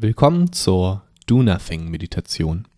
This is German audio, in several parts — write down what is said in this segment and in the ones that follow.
Willkommen zur Do Nothing Meditation.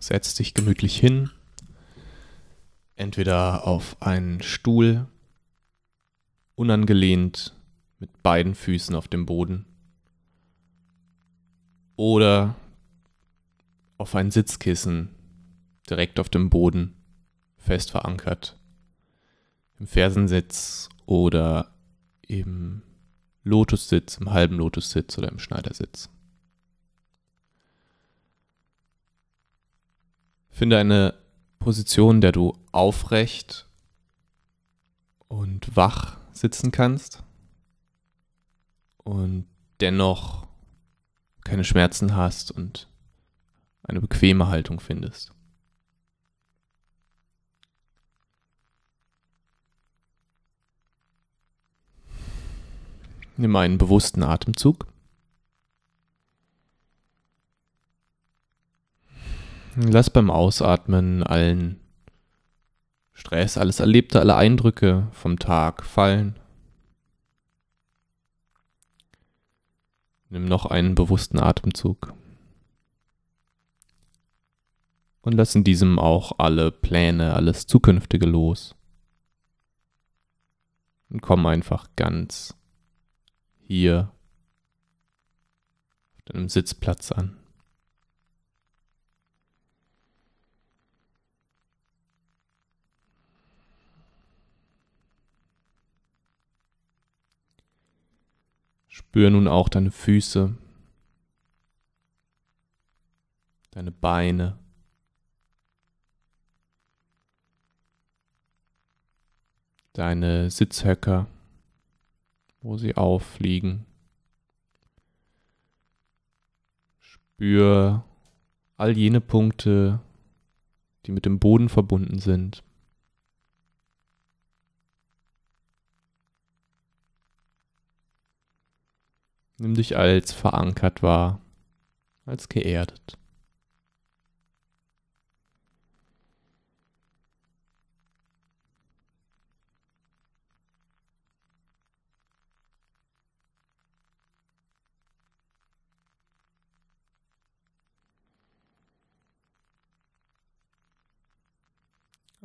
Setz dich gemütlich hin, entweder auf einen Stuhl, unangelehnt mit beiden Füßen auf dem Boden, oder auf ein Sitzkissen direkt auf dem Boden fest verankert. Im Fersensitz oder im Lotussitz, im halben Lotussitz oder im Schneidersitz. Finde eine Position, der du aufrecht und wach sitzen kannst und dennoch keine Schmerzen hast und eine bequeme Haltung findest. Nimm einen bewussten Atemzug. Lass beim Ausatmen allen Stress, alles Erlebte, alle Eindrücke vom Tag fallen. Nimm noch einen bewussten Atemzug. Und lass in diesem auch alle Pläne, alles Zukünftige los. Und komm einfach ganz hier auf deinem Sitzplatz an. Spür nun auch deine Füße, deine Beine, deine Sitzhöcker, wo sie auffliegen. Spür all jene Punkte, die mit dem Boden verbunden sind. Nimm dich als verankert wahr, als geerdet.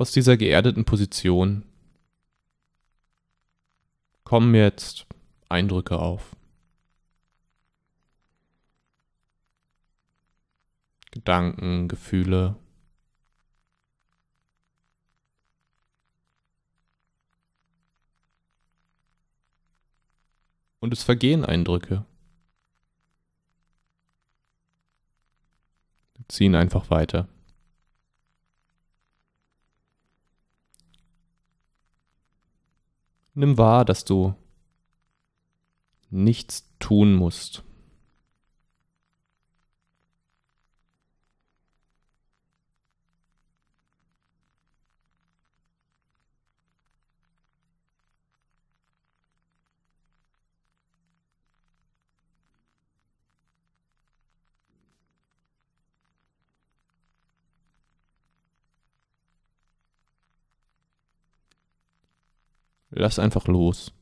Aus dieser geerdeten Position kommen jetzt Eindrücke auf. Gedanken, Gefühle. Und es vergehen Eindrücke. Wir ziehen einfach weiter. Nimm wahr, dass du nichts tun musst. Lass einfach los.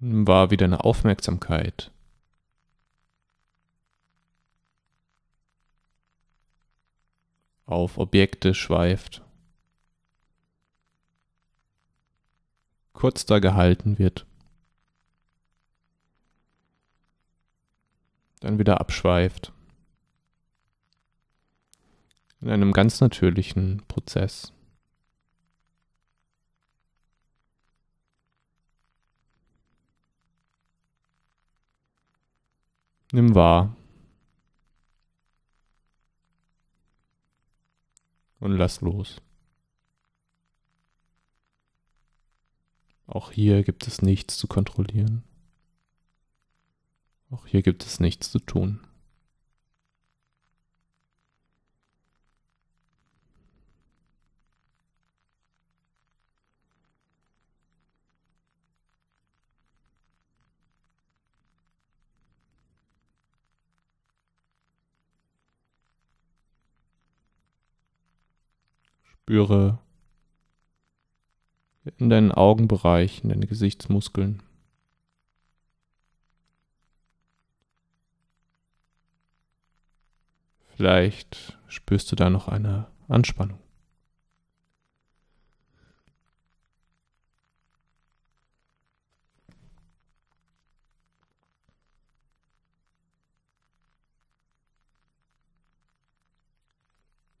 War wieder eine Aufmerksamkeit. Auf Objekte schweift. Kurz da gehalten wird. Dann wieder abschweift. In einem ganz natürlichen Prozess. Nimm wahr. Und lass los. Auch hier gibt es nichts zu kontrollieren. Auch hier gibt es nichts zu tun. Spüre in deinen Augenbereich, in deine Gesichtsmuskeln. Vielleicht spürst du da noch eine Anspannung.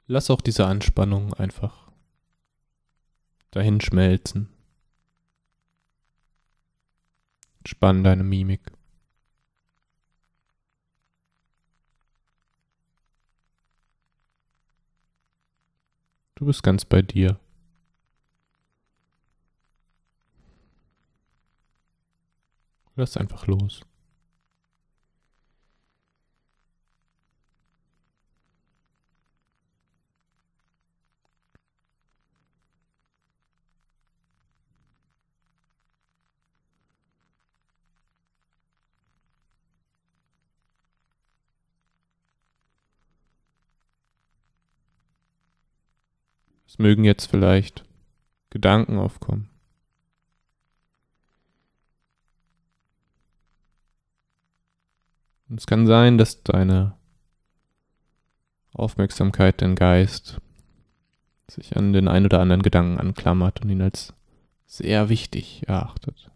Lass auch diese Anspannung einfach dahin schmelzen. Spann deine Mimik. Du bist ganz bei dir. Lass einfach los. Mögen jetzt vielleicht Gedanken aufkommen. Und es kann sein, dass deine Aufmerksamkeit, dein Geist sich an den ein oder anderen Gedanken anklammert und ihn als sehr wichtig erachtet.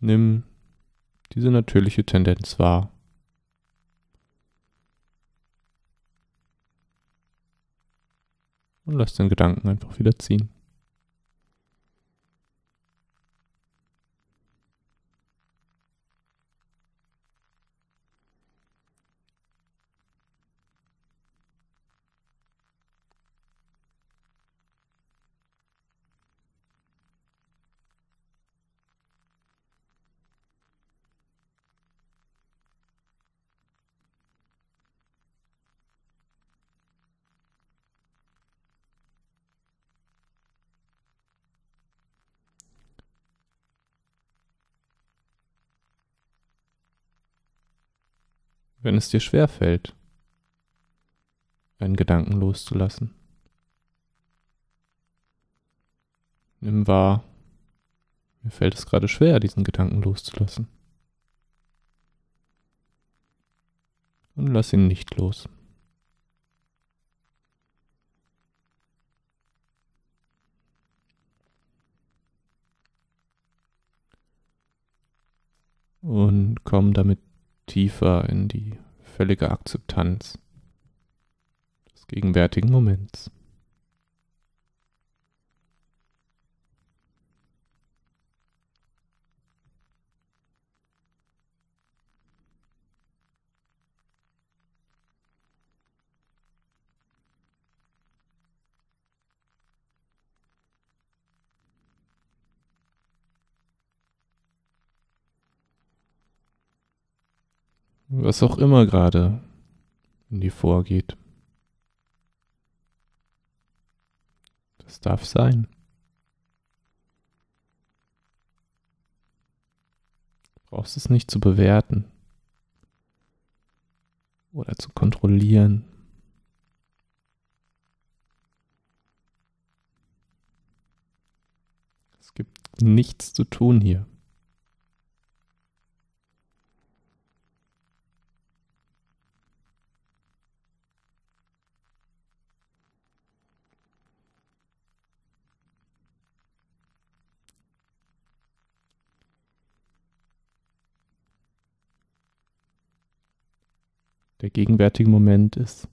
Nimm diese natürliche Tendenz wahr. Und lass den Gedanken einfach wieder ziehen. Wenn es dir schwer fällt, einen Gedanken loszulassen. Nimm wahr, mir fällt es gerade schwer, diesen Gedanken loszulassen. Und lass ihn nicht los. Und komm damit tiefer in die völlige Akzeptanz des gegenwärtigen Moments. Was auch immer gerade in dir vorgeht. Das darf sein. Du brauchst es nicht zu bewerten oder zu kontrollieren. Es gibt nichts zu tun hier. Der gegenwärtige Moment ist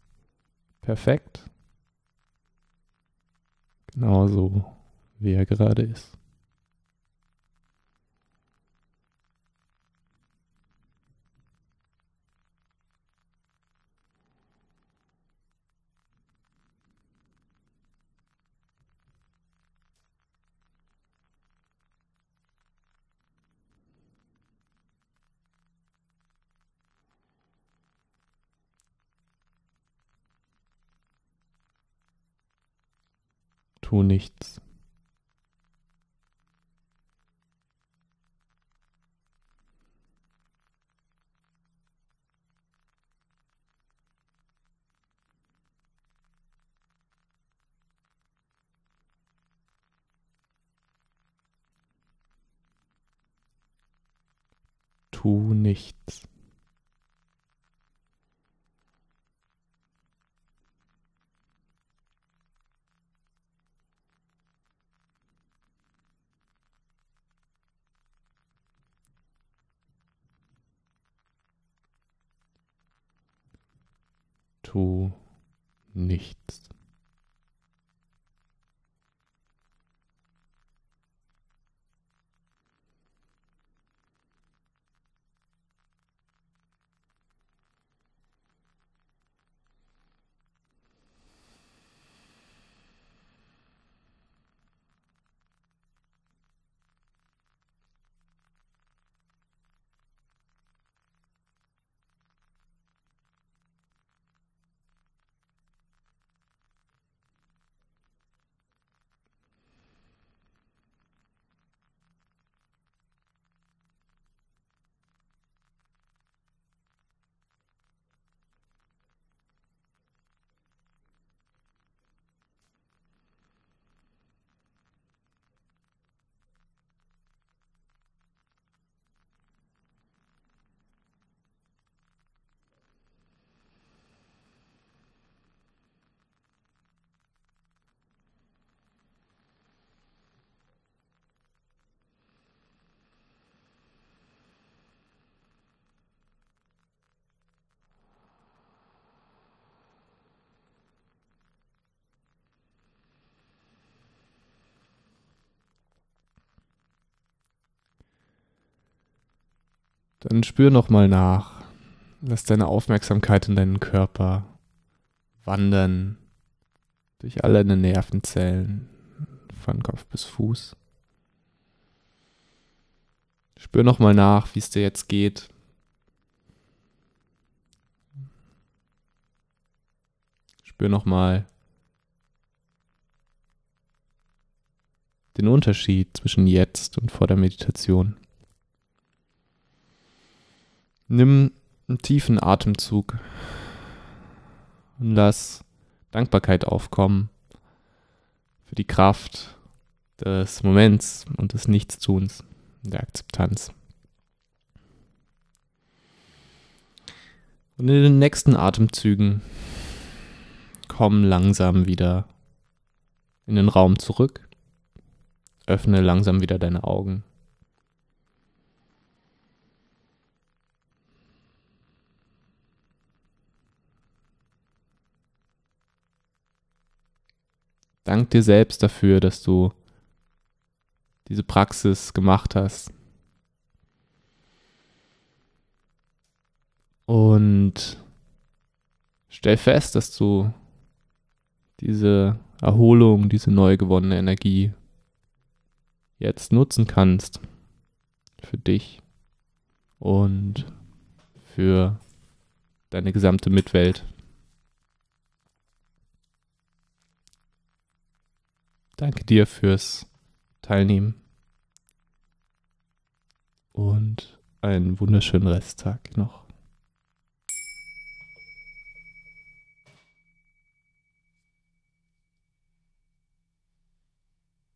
perfekt. Genauso, wie er gerade ist. tu nichts. tu nichts. Nichts. Dann spür nochmal nach. Lass deine Aufmerksamkeit in deinen Körper wandern durch alle deine Nervenzellen von Kopf bis Fuß. Spür nochmal nach, wie es dir jetzt geht. Spür nochmal den Unterschied zwischen jetzt und vor der Meditation. Nimm einen tiefen Atemzug und lass Dankbarkeit aufkommen für die Kraft des Moments und des Nichtstuns, der Akzeptanz. Und in den nächsten Atemzügen komm langsam wieder in den Raum zurück. Öffne langsam wieder deine Augen. Dank dir selbst dafür, dass du diese Praxis gemacht hast. Und stell fest, dass du diese Erholung, diese neu gewonnene Energie jetzt nutzen kannst für dich und für deine gesamte Mitwelt. Danke dir fürs Teilnehmen und einen wunderschönen Resttag noch.